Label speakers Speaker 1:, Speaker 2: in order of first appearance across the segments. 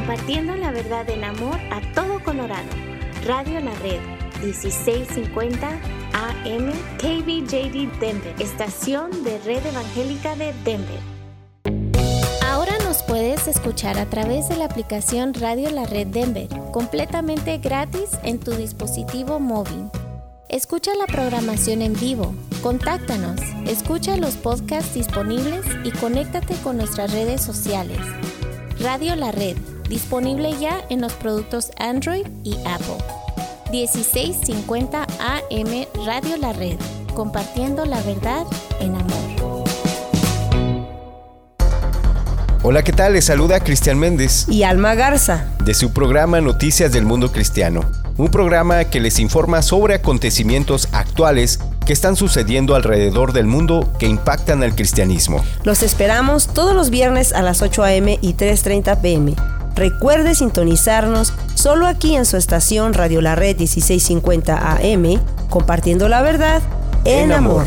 Speaker 1: compartiendo la verdad en amor a todo Colorado. Radio La Red, 1650 AM, KBJD Denver, estación de Red Evangélica de Denver. Ahora nos puedes escuchar a través de la aplicación Radio La Red Denver, completamente gratis en tu dispositivo móvil. Escucha la programación en vivo, contáctanos, escucha los podcasts disponibles y conéctate con nuestras redes sociales. Radio La Red, disponible ya en los productos Android y Apple. 1650 AM Radio La Red, compartiendo la verdad en amor.
Speaker 2: Hola, ¿qué tal? Les saluda Cristian Méndez
Speaker 3: y Alma Garza
Speaker 2: de su programa Noticias del Mundo Cristiano, un programa que les informa sobre acontecimientos actuales que están sucediendo alrededor del mundo que impactan al cristianismo.
Speaker 3: Los esperamos todos los viernes a las 8 a.m. y 3.30 p.m. Recuerde sintonizarnos solo aquí en su estación Radio La Red 1650 AM, compartiendo la verdad en, amor.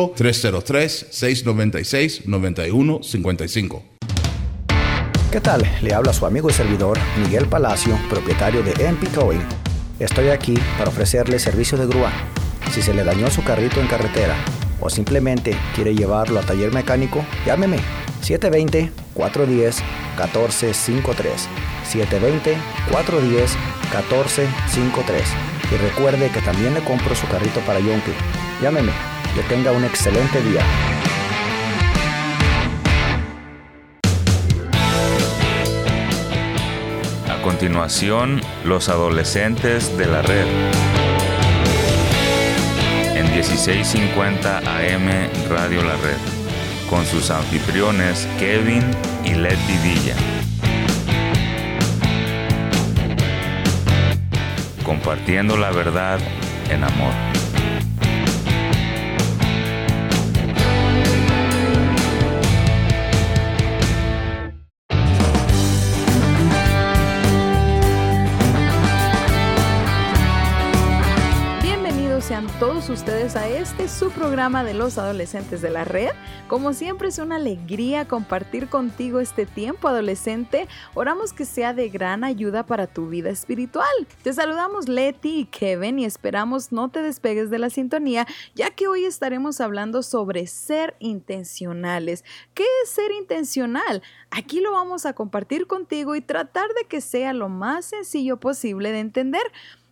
Speaker 4: 303-696-9155.
Speaker 5: ¿Qué tal? Le habla su amigo y servidor Miguel Palacio, propietario de MP Towing. Estoy aquí para ofrecerle servicio de grúa. Si se le dañó su carrito en carretera o simplemente quiere llevarlo a taller mecánico, llámeme 720-410-1453. 720-410-1453. Y recuerde que también le compro su carrito para Yonke. Llámeme que tenga un excelente día.
Speaker 6: A continuación, los adolescentes de la red. En 1650 AM Radio La Red, con sus anfitriones Kevin y Letty Villa. Compartiendo la verdad en amor.
Speaker 7: Ustedes a este su programa de los adolescentes de la red. Como siempre es una alegría compartir contigo este tiempo adolescente. Oramos que sea de gran ayuda para tu vida espiritual. Te saludamos Leti y Kevin y esperamos no te despegues de la sintonía ya que hoy estaremos hablando sobre ser intencionales. ¿Qué es ser intencional? Aquí lo vamos a compartir contigo y tratar de que sea lo más sencillo posible de entender.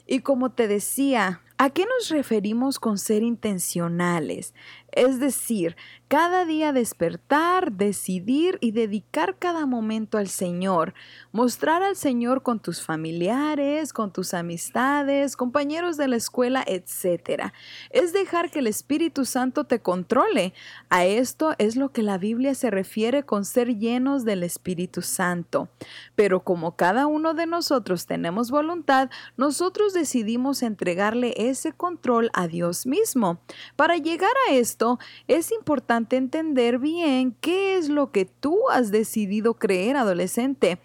Speaker 7: Y como te decía, ¿a qué nos referimos con ser intencionales? Es decir, cada día despertar, decidir y dedicar cada momento al Señor. Mostrar al Señor con tus familiares, con tus amistades, compañeros de la escuela, etc. Es dejar que el Espíritu Santo te controle. A esto es lo que la Biblia se refiere con ser llenos del Espíritu Santo. Pero como cada uno de nosotros tenemos voluntad, nosotros decidimos entregarle ese control a Dios mismo. Para llegar a esto, es importante entender bien qué es lo que tú has decidido creer, adolescente.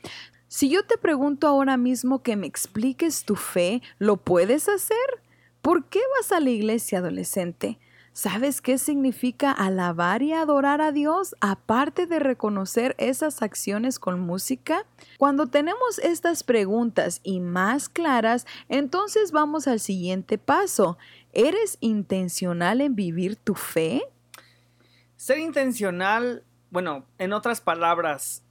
Speaker 7: Si yo te pregunto ahora mismo que me expliques tu fe, ¿lo puedes hacer? ¿Por qué vas a la iglesia, adolescente? ¿Sabes qué significa alabar y adorar a Dios aparte de reconocer esas acciones con música? Cuando tenemos estas preguntas y más claras, entonces vamos al siguiente paso. ¿Eres intencional en vivir tu fe?
Speaker 8: Ser intencional, bueno, en otras palabras,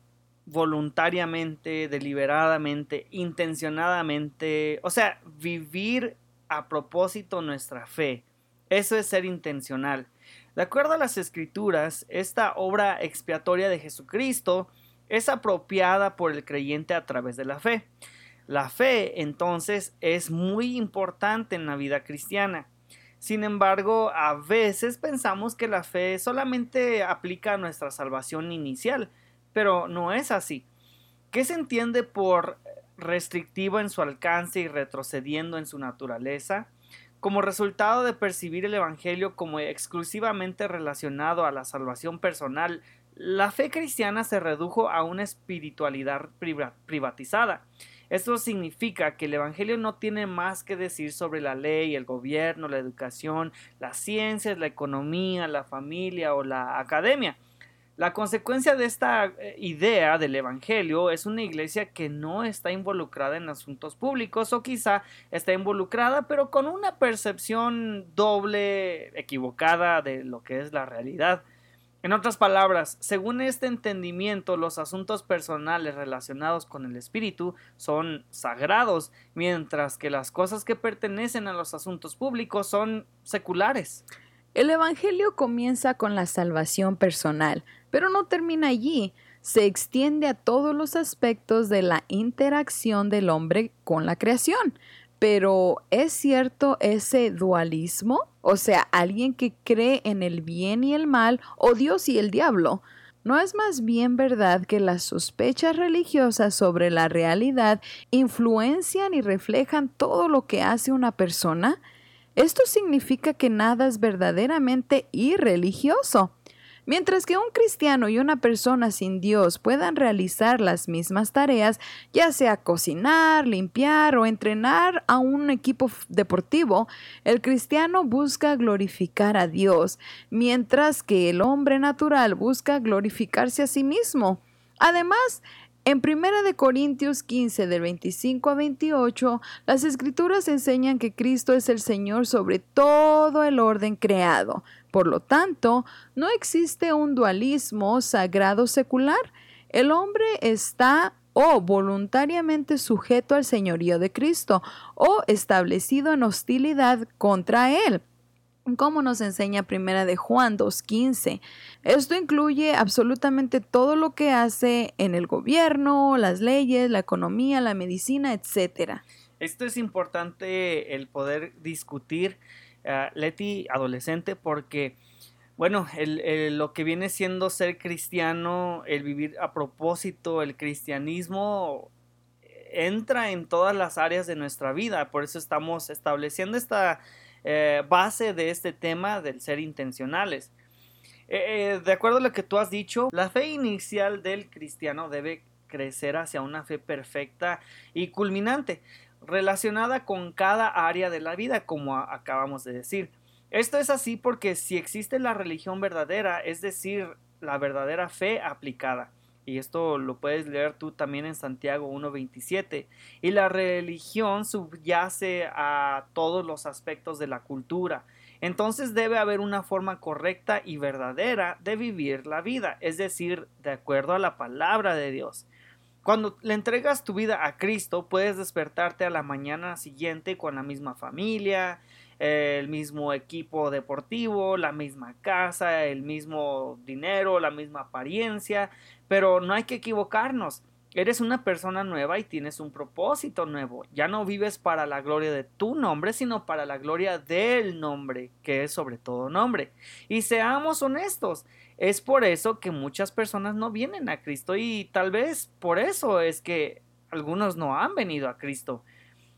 Speaker 8: voluntariamente, deliberadamente, intencionadamente, o sea, vivir a propósito nuestra fe. Eso es ser intencional. De acuerdo a las escrituras, esta obra expiatoria de Jesucristo es apropiada por el creyente a través de la fe. La fe, entonces, es muy importante en la vida cristiana. Sin embargo, a veces pensamos que la fe solamente aplica a nuestra salvación inicial, pero no es así. ¿Qué se entiende por restrictivo en su alcance y retrocediendo en su naturaleza? Como resultado de percibir el Evangelio como exclusivamente relacionado a la salvación personal, la fe cristiana se redujo a una espiritualidad privatizada. Esto significa que el Evangelio no tiene más que decir sobre la ley, el gobierno, la educación, las ciencias, la economía, la familia o la academia. La consecuencia de esta eh, idea del Evangelio es una iglesia que no está involucrada en asuntos públicos o quizá está involucrada pero con una percepción doble equivocada de lo que es la realidad. En otras palabras, según este entendimiento, los asuntos personales relacionados con el espíritu son sagrados, mientras que las cosas que pertenecen a los asuntos públicos son seculares.
Speaker 7: El Evangelio comienza con la salvación personal, pero no termina allí. Se extiende a todos los aspectos de la interacción del hombre con la creación. Pero ¿es cierto ese dualismo? O sea, alguien que cree en el bien y el mal, o Dios y el diablo. ¿No es más bien verdad que las sospechas religiosas sobre la realidad influencian y reflejan todo lo que hace una persona? Esto significa que nada es verdaderamente irreligioso. Mientras que un cristiano y una persona sin Dios puedan realizar las mismas tareas, ya sea cocinar, limpiar o entrenar a un equipo deportivo, el cristiano busca glorificar a Dios, mientras que el hombre natural busca glorificarse a sí mismo. Además, en 1 de Corintios 15 del 25 a 28, las escrituras enseñan que Cristo es el Señor sobre todo el orden creado. Por lo tanto, no existe un dualismo sagrado secular. El hombre está o voluntariamente sujeto al señorío de Cristo o establecido en hostilidad contra él como nos enseña primera de Juan 2.15. Esto incluye absolutamente todo lo que hace en el gobierno, las leyes, la economía, la medicina, etc.
Speaker 8: Esto es importante el poder discutir Leti adolescente porque, bueno, lo que viene siendo ser cristiano, el vivir a propósito, el cristianismo entra en todas las áreas de nuestra vida. Por eso estamos estableciendo esta eh, base de este tema del ser intencionales. Eh, de acuerdo a lo que tú has dicho, la fe inicial del cristiano debe crecer hacia una fe perfecta y culminante relacionada con cada área de la vida, como acabamos de decir. Esto es así porque si existe la religión verdadera, es decir, la verdadera fe aplicada, y esto lo puedes leer tú también en Santiago 1.27, y la religión subyace a todos los aspectos de la cultura, entonces debe haber una forma correcta y verdadera de vivir la vida, es decir, de acuerdo a la palabra de Dios. Cuando le entregas tu vida a Cristo, puedes despertarte a la mañana siguiente con la misma familia, el mismo equipo deportivo, la misma casa, el mismo dinero, la misma apariencia, pero no hay que equivocarnos. Eres una persona nueva y tienes un propósito nuevo. Ya no vives para la gloria de tu nombre, sino para la gloria del nombre, que es sobre todo nombre. Y seamos honestos, es por eso que muchas personas no vienen a Cristo y tal vez por eso es que algunos no han venido a Cristo.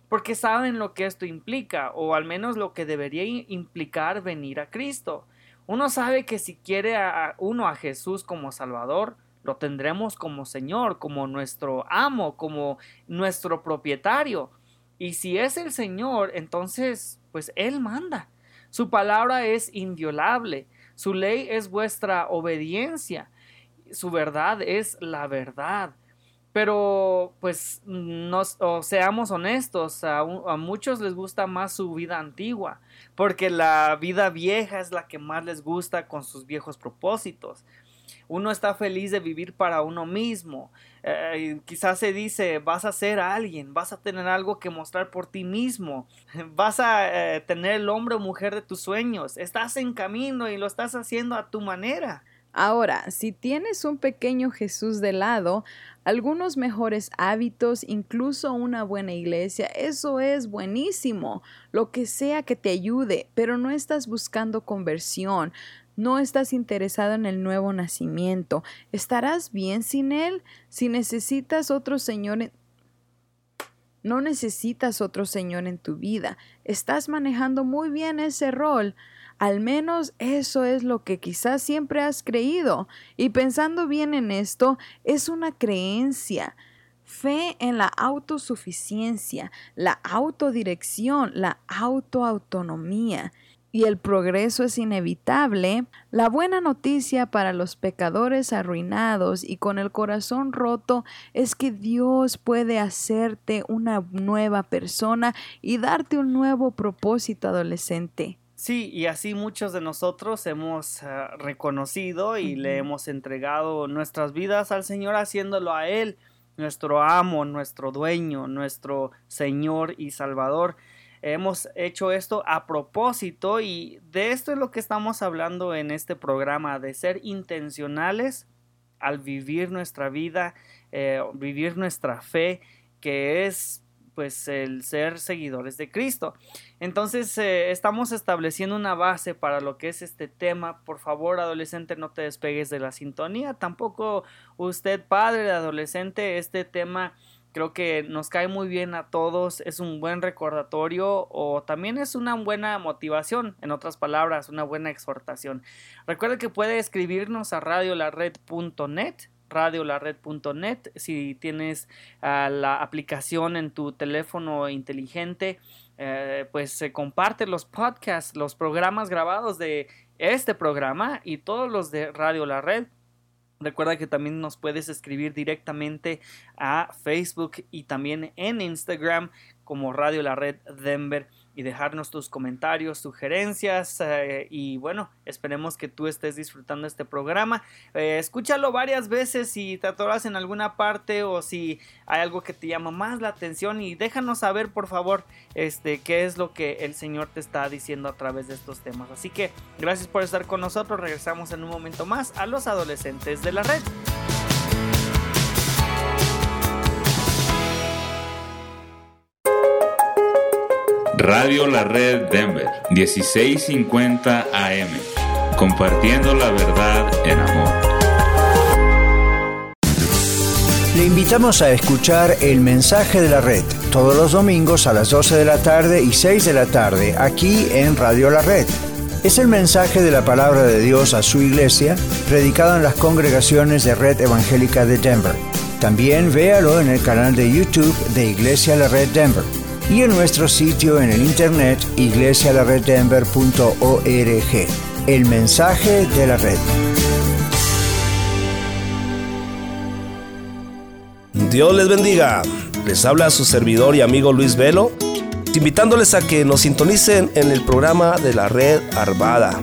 Speaker 8: Porque saben lo que esto implica, o al menos lo que debería implicar venir a Cristo. Uno sabe que si quiere a uno a Jesús como Salvador, lo tendremos como Señor, como nuestro amo, como nuestro propietario. Y si es el Señor, entonces, pues Él manda. Su palabra es inviolable, su ley es vuestra obediencia, su verdad es la verdad. Pero, pues, nos, seamos honestos, a muchos les gusta más su vida antigua, porque la vida vieja es la que más les gusta con sus viejos propósitos uno está feliz de vivir para uno mismo. Eh, quizás se dice, vas a ser alguien, vas a tener algo que mostrar por ti mismo, vas a eh, tener el hombre o mujer de tus sueños, estás en camino y lo estás haciendo a tu manera.
Speaker 7: Ahora, si tienes un pequeño Jesús de lado, algunos mejores hábitos, incluso una buena iglesia, eso es buenísimo, lo que sea que te ayude, pero no estás buscando conversión, no estás interesado en el nuevo nacimiento. ¿Estarás bien sin Él? Si necesitas otro Señor. No necesitas otro Señor en tu vida. Estás manejando muy bien ese rol. Al menos eso es lo que quizás siempre has creído. Y pensando bien en esto, es una creencia. Fe en la autosuficiencia, la autodirección, la autoautonomía y el progreso es inevitable, la buena noticia para los pecadores arruinados y con el corazón roto es que Dios puede hacerte una nueva persona y darte un nuevo propósito adolescente.
Speaker 8: Sí, y así muchos de nosotros hemos eh, reconocido y le hemos entregado nuestras vidas al Señor haciéndolo a Él, nuestro amo, nuestro dueño, nuestro Señor y Salvador. Hemos hecho esto a propósito y de esto es lo que estamos hablando en este programa, de ser intencionales al vivir nuestra vida, eh, vivir nuestra fe, que es pues el ser seguidores de Cristo. Entonces eh, estamos estableciendo una base para lo que es este tema. Por favor, adolescente, no te despegues de la sintonía. Tampoco usted, padre de adolescente, este tema Creo que nos cae muy bien a todos, es un buen recordatorio o también es una buena motivación, en otras palabras, una buena exhortación. Recuerda que puede escribirnos a radiolared.net radiolared.net si tienes ah, la aplicación en tu teléfono inteligente eh, pues se comparte los podcasts los programas grabados de este programa y todos los de Radio La Red Recuerda que también nos puedes escribir directamente a Facebook y también en Instagram como Radio La Red Denver y dejarnos tus comentarios, sugerencias eh, y bueno, esperemos que tú estés disfrutando este programa. Eh, escúchalo varias veces si te atoras en alguna parte o si hay algo que te llama más la atención y déjanos saber por favor este qué es lo que el Señor te está diciendo a través de estos temas. Así que gracias por estar con nosotros. Regresamos en un momento más a los adolescentes de la red.
Speaker 6: Radio La Red Denver, 1650 AM. Compartiendo la verdad en amor.
Speaker 5: Le invitamos a escuchar el mensaje de la red todos los domingos a las 12 de la tarde y 6 de la tarde aquí en Radio La Red. Es el mensaje de la palabra de Dios a su iglesia, predicado en las congregaciones de Red Evangélica de Denver. También véalo en el canal de YouTube de Iglesia La Red Denver y en nuestro sitio en el internet iglesialareddenver.org. El mensaje de la red.
Speaker 9: Dios les bendiga. Les habla su servidor y amigo Luis Velo, invitándoles a que nos sintonicen en el programa de la red Arvada.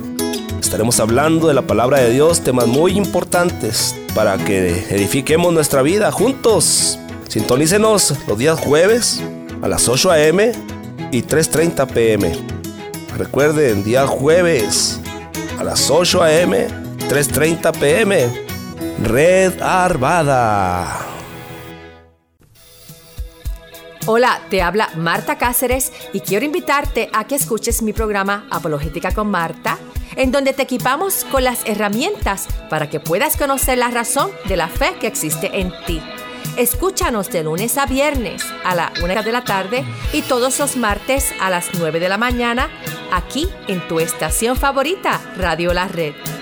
Speaker 9: Estaremos hablando de la palabra de Dios, temas muy importantes para que edifiquemos nuestra vida juntos. Sintonícenos los días jueves a las 8 a.m. y 3.30 p.m. Recuerden, día jueves a las 8 a.m., 3.30 p.m. Red Arvada.
Speaker 10: Hola, te habla Marta Cáceres y quiero invitarte a que escuches mi programa Apologética con Marta, en donde te equipamos con las herramientas para que puedas conocer la razón de la fe que existe en ti. Escúchanos de lunes a viernes a la una de la tarde y todos los martes a las 9 de la mañana aquí en tu estación favorita, Radio La Red.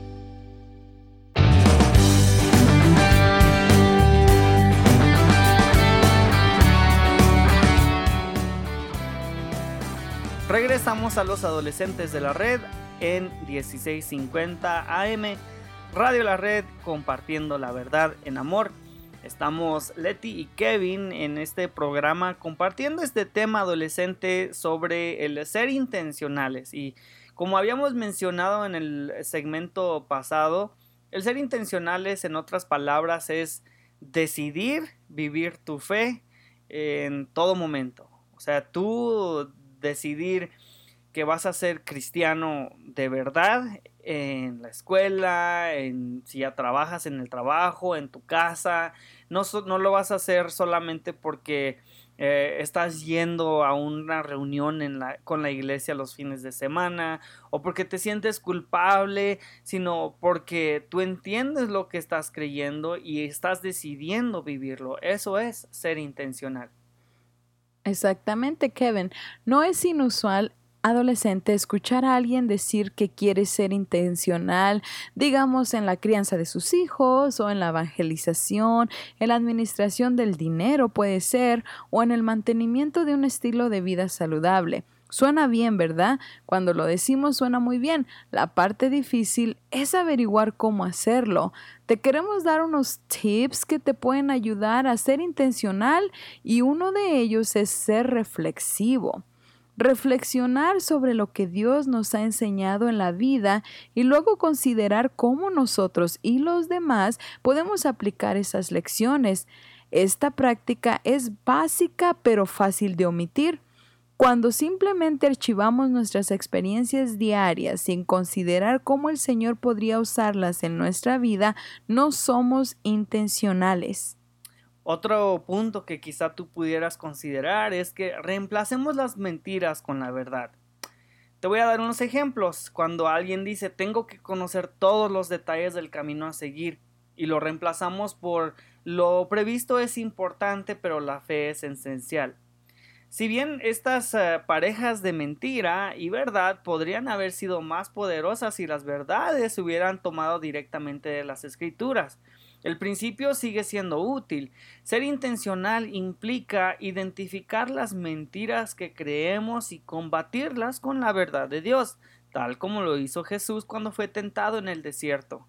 Speaker 8: Regresamos a los adolescentes de la red en 1650 AM. Radio La Red compartiendo la verdad en amor. Estamos Leti y Kevin en este programa compartiendo este tema adolescente sobre el ser intencionales. Y como habíamos mencionado en el segmento pasado, el ser intencionales en otras palabras es decidir vivir tu fe en todo momento. O sea, tú decidir que vas a ser cristiano de verdad en la escuela, en, si ya trabajas en el trabajo, en tu casa. No, no lo vas a hacer solamente porque eh, estás yendo a una reunión con la iglesia los fines de semana o porque te sientes culpable, sino porque tú entiendes lo que estás creyendo y estás decidiendo vivirlo. Eso es ser intencional.
Speaker 7: Exactamente, Kevin. No es inusual adolescente escuchar a alguien decir que quiere ser intencional, digamos, en la crianza de sus hijos o en la evangelización, en la administración del dinero puede ser, o en el mantenimiento de un estilo de vida saludable. Suena bien, ¿verdad? Cuando lo decimos suena muy bien. La parte difícil es averiguar cómo hacerlo. Te queremos dar unos tips que te pueden ayudar a ser intencional y uno de ellos es ser reflexivo reflexionar sobre lo que Dios nos ha enseñado en la vida y luego considerar cómo nosotros y los demás podemos aplicar esas lecciones. Esta práctica es básica pero fácil de omitir. Cuando simplemente archivamos nuestras experiencias diarias sin considerar cómo el Señor podría usarlas en nuestra vida, no somos intencionales.
Speaker 8: Otro punto que quizá tú pudieras considerar es que reemplacemos las mentiras con la verdad. Te voy a dar unos ejemplos. Cuando alguien dice tengo que conocer todos los detalles del camino a seguir y lo reemplazamos por lo previsto es importante pero la fe es esencial. Si bien estas eh, parejas de mentira y verdad podrían haber sido más poderosas si las verdades se hubieran tomado directamente de las escrituras, el principio sigue siendo útil. Ser intencional implica identificar las mentiras que creemos y combatirlas con la verdad de Dios, tal como lo hizo Jesús cuando fue tentado en el desierto.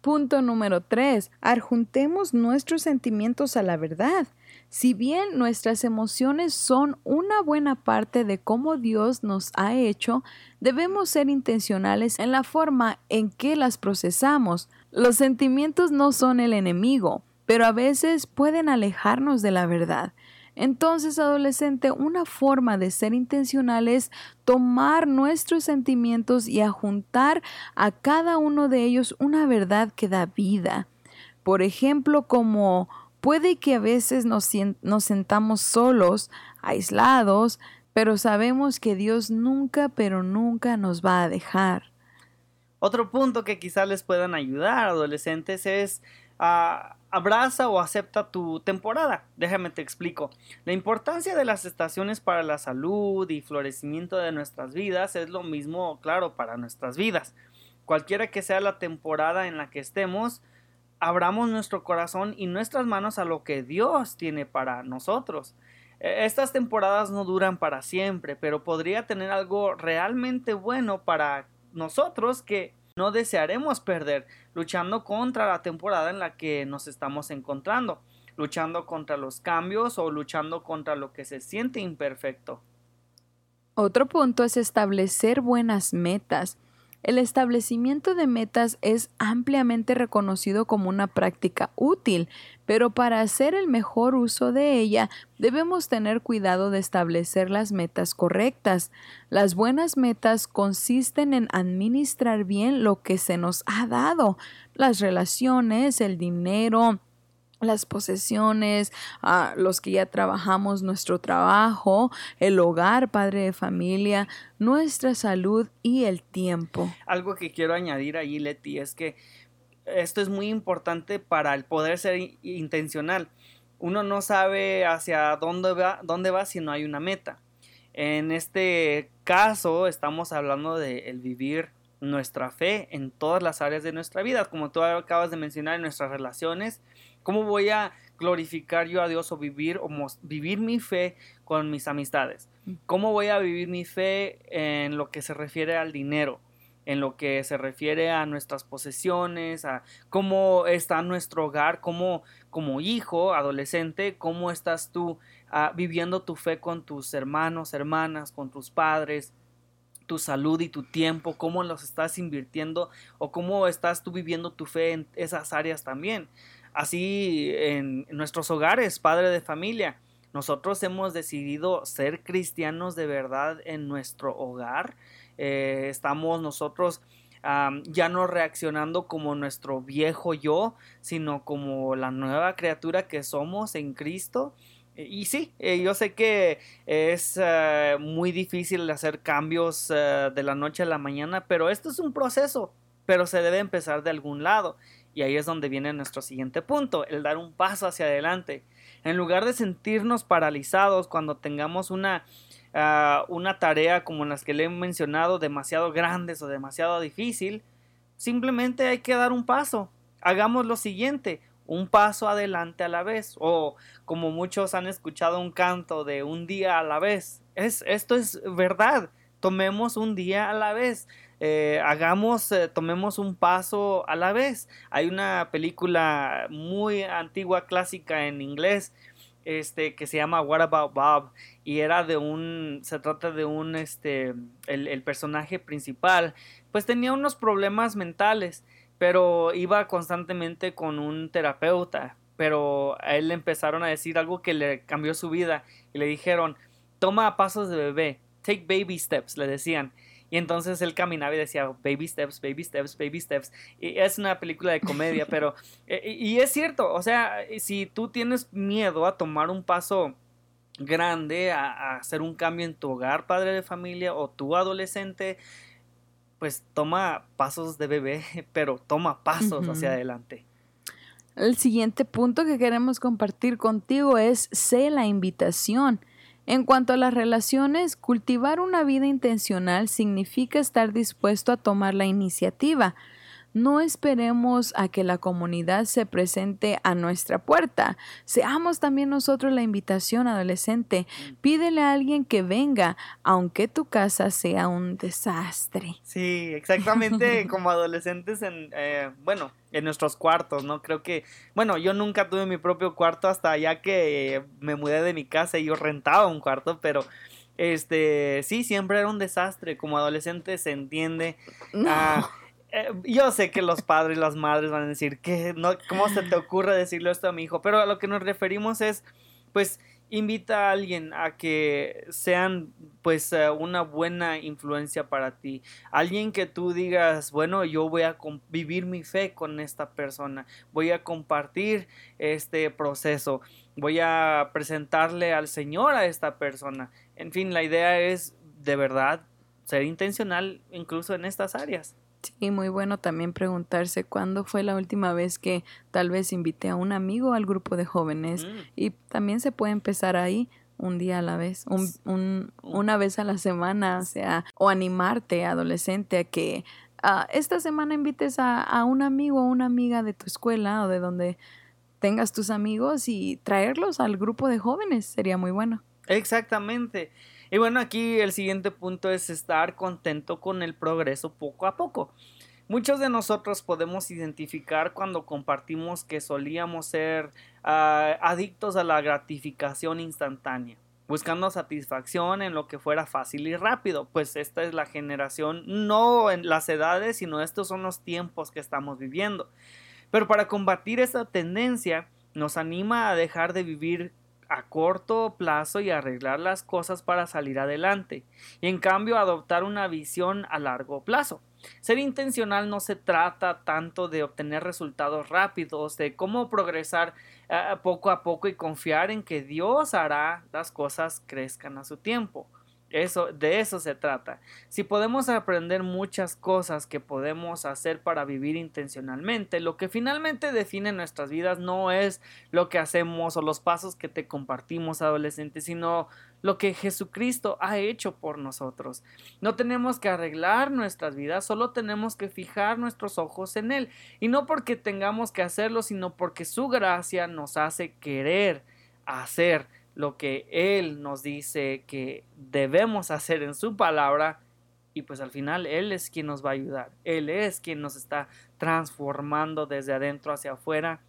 Speaker 7: Punto número 3. Arjuntemos nuestros sentimientos a la verdad. Si bien nuestras emociones son una buena parte de cómo Dios nos ha hecho, debemos ser intencionales en la forma en que las procesamos. Los sentimientos no son el enemigo, pero a veces pueden alejarnos de la verdad. Entonces, adolescente, una forma de ser intencional es tomar nuestros sentimientos y ajuntar a cada uno de ellos una verdad que da vida. Por ejemplo, como Puede que a veces nos, sentamos solos, aislados, pero sabemos que Dios nunca, pero nunca nos va a dejar.
Speaker 8: Otro punto que quizás les puedan ayudar adolescentes es ah, abraza o acepta tu temporada. Déjame te explico. La importancia de las estaciones para la salud y florecimiento de nuestras vidas es lo mismo, claro, para nuestras vidas. Cualquiera que sea la temporada en la que estemos, abramos nuestro corazón y nuestras manos a lo que Dios tiene para nosotros. E, estas temporadas no duran para siempre, pero podría tener algo realmente bueno para nosotros que no desearemos perder, luchando contra la temporada en la que nos estamos encontrando, luchando contra los cambios o luchando contra lo que se siente imperfecto.
Speaker 7: Otro punto es establecer buenas metas. El establecimiento de metas es ampliamente reconocido como una práctica útil, pero para hacer el mejor uso de ella debemos tener cuidado de establecer las metas correctas. Las buenas metas consisten en administrar bien lo que se nos ha dado, las relaciones, el dinero, las posesiones, a los que ya trabajamos nuestro trabajo, el hogar, padre de familia, nuestra salud y el tiempo.
Speaker 8: Algo que quiero añadir ahí, Leti, es que esto es muy importante para el poder ser intencional. Uno no sabe hacia dónde va, dónde va si no hay una meta. En este caso estamos hablando de el vivir nuestra fe en todas las áreas de nuestra vida, como tú acabas de mencionar en nuestras relaciones, ¿Cómo voy a glorificar yo a Dios o vivir, o vivir mi fe con mis amistades? ¿Cómo voy a vivir mi fe en lo que se refiere al dinero? en lo que se refiere a nuestras posesiones, a cómo está nuestro hogar, cómo como hijo, adolescente, cómo estás tú ah, viviendo tu fe con tus hermanos, hermanas, con tus padres, tu salud y tu tiempo, cómo los estás invirtiendo o cómo estás tú viviendo tu fe en esas áreas también. Así en nuestros hogares, padre de familia, nosotros hemos decidido ser cristianos de verdad en nuestro hogar. Eh, estamos nosotros ya no reaccionando como nuestro viejo yo, sino como la nueva criatura que somos en Cristo. Y sí, eh, yo sé que es eh, muy difícil hacer cambios de la noche a la mañana, pero esto es un proceso, pero se debe empezar de algún lado. Y ahí es donde viene nuestro siguiente punto, el dar un paso hacia adelante. En lugar de sentirnos paralizados cuando tengamos una, ah, una tarea como las que le he mencionado, demasiado grandes o demasiado difícil, simplemente hay que dar un paso. Hagamos lo siguiente, un paso adelante a la vez. O como muchos han escuchado un canto de un día a la vez. Es, esto es verdad. Tomemos un día a la vez. Eh, hagamos, eh, tomemos un paso a la vez. Hay una película muy antigua, clásica en inglés, este, que se llama What About Bob, y era de un, se trata de un, este, el, el personaje principal, pues tenía unos problemas mentales, pero iba constantemente con un terapeuta, pero a él le empezaron a decir algo que le cambió su vida, y le dijeron, toma pasos de bebé, take baby steps, le decían. Y entonces él caminaba y decía, baby steps, baby steps, baby steps. Y es una película de comedia, pero... Eh, y es cierto, o sea, si tú tienes miedo a tomar un paso grande, a, hacer un cambio en tu hogar, padre de familia, o tu adolescente, pues toma pasos de bebé, pero toma pasos hacia adelante.
Speaker 7: El siguiente punto que queremos compartir contigo es sé la invitación. En cuanto a las relaciones, cultivar una vida intencional significa estar dispuesto a tomar la iniciativa. No esperemos a que la comunidad se presente a nuestra puerta. Seamos también nosotros la invitación adolescente. Pídele a alguien que venga, aunque tu casa sea un desastre.
Speaker 8: Sí, exactamente como adolescentes en, eh, bueno, en nuestros cuartos, ¿no? Creo que, bueno, yo nunca tuve mi propio cuarto hasta ya que me mudé de mi casa y yo rentaba un cuarto, pero este, sí, siempre era un desastre. Como adolescente se entiende. Ah, eh, yo sé que los padres y las madres van a decir que no, ¿cómo se te ocurre decirle esto a mi hijo? Pero a lo que nos referimos es, pues, invita a alguien a que sean pues eh, una buena influencia para ti. Alguien que tú digas, bueno, yo voy a vivir mi fe con esta persona, voy a compartir este proceso, voy a presentarle al Señor a esta persona. En fin, la idea es de verdad ser intencional incluso en estas áreas.
Speaker 7: Sí, muy bueno también preguntarse cuándo fue la última vez que tal vez invité a un amigo al grupo de jóvenes mm. y también se puede empezar ahí un día a la vez, un, una vez a la semana, o sea, o animarte, adolescente, a que ah, esta semana invites a, a un amigo o una amiga de tu escuela o de donde tengas tus amigos y traerlos al grupo de jóvenes, sería muy bueno.
Speaker 8: Exactamente. Y bueno, aquí el siguiente punto es estar contento con el progreso poco a poco. Muchos de nosotros podemos identificar cuando compartimos que solíamos ser ah, adictos a la gratificación instantánea, buscando satisfacción en lo que fuera fácil y rápido, pues esta es la generación, no en las edades, sino estos son los tiempos que estamos viviendo. Pero para combatir esta tendencia, nos anima a dejar de vivir a corto plazo y arreglar las cosas para salir adelante, y en cambio adoptar una visión a largo plazo. Ser intencional no se trata tanto de obtener resultados rápidos, de cómo progresar eh, poco a poco y confiar en que Dios hará las cosas crezcan a su tiempo. Eso, de eso se trata. Si podemos aprender muchas cosas que podemos hacer para vivir intencionalmente, lo que finalmente define nuestras vidas no es lo que hacemos o los pasos que te compartimos adolescentes, sino lo que Jesucristo ha hecho por nosotros. No tenemos que arreglar nuestras vidas, solo tenemos que fijar nuestros ojos en Él. Y no porque tengamos que hacerlo, sino porque su gracia nos hace querer hacer lo que Él nos dice que debemos hacer en su palabra y pues al final Él es quien nos va a ayudar, Él es quien nos está transformando desde adentro hacia afuera,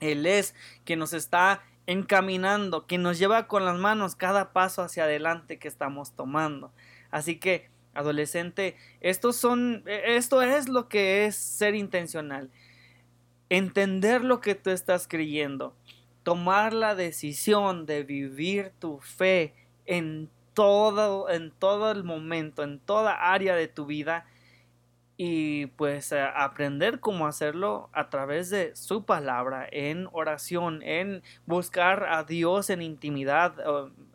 Speaker 8: Él es quien nos está encaminando, quien nos lleva con las manos cada paso hacia adelante que estamos tomando. Así que, adolescente, estos son, esto es lo que es ser intencional. Entender lo que tú estás creyendo tomar la decisión de vivir tu fe en todo, en todo el momento, en toda área de tu vida y pues eh, aprender cómo hacerlo a través de su palabra, en oración, en buscar a Dios en intimidad,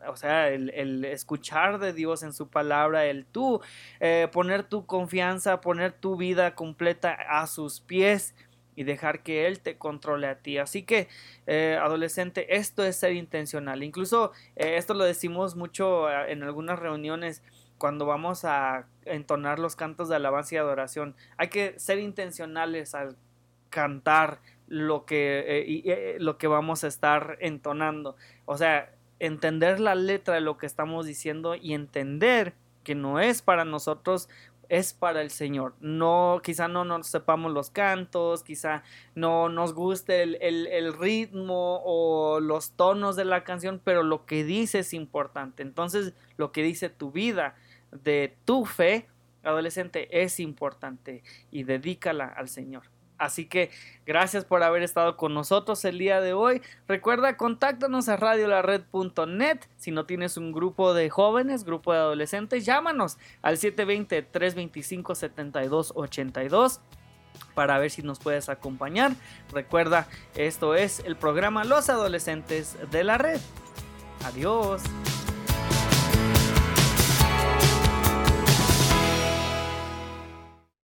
Speaker 8: o, sea, el, escuchar de Dios en su palabra, el tú eh, poner tu confianza, poner tu vida completa a sus pies y dejar que Él te controle a ti. Así que, eh, adolescente, esto es ser intencional. Incluso eh, esto lo decimos mucho eh, en algunas reuniones cuando vamos a entonar los cantos de alabanza y adoración. Hay que ser intencionales al cantar lo que, lo que vamos a estar entonando. O sea, entender la letra de lo que estamos diciendo y entender que no es para nosotros es para el Señor. No, quizá no nos sepamos los cantos, quizá no nos guste el, el, ritmo o los tonos de la canción, pero lo que dice es importante. Entonces, lo que dice tu vida de tu fe, adolescente, es importante y dedícala al Señor. Así que gracias por haber estado con nosotros el día de hoy. Recuerda, contáctanos a radiolared.net. Si no tienes un grupo de jóvenes, grupo de adolescentes, llámanos al 720-325-7282 para ver si nos puedes acompañar. Recuerda, esto es el programa Los Adolescentes de la Red. Adiós.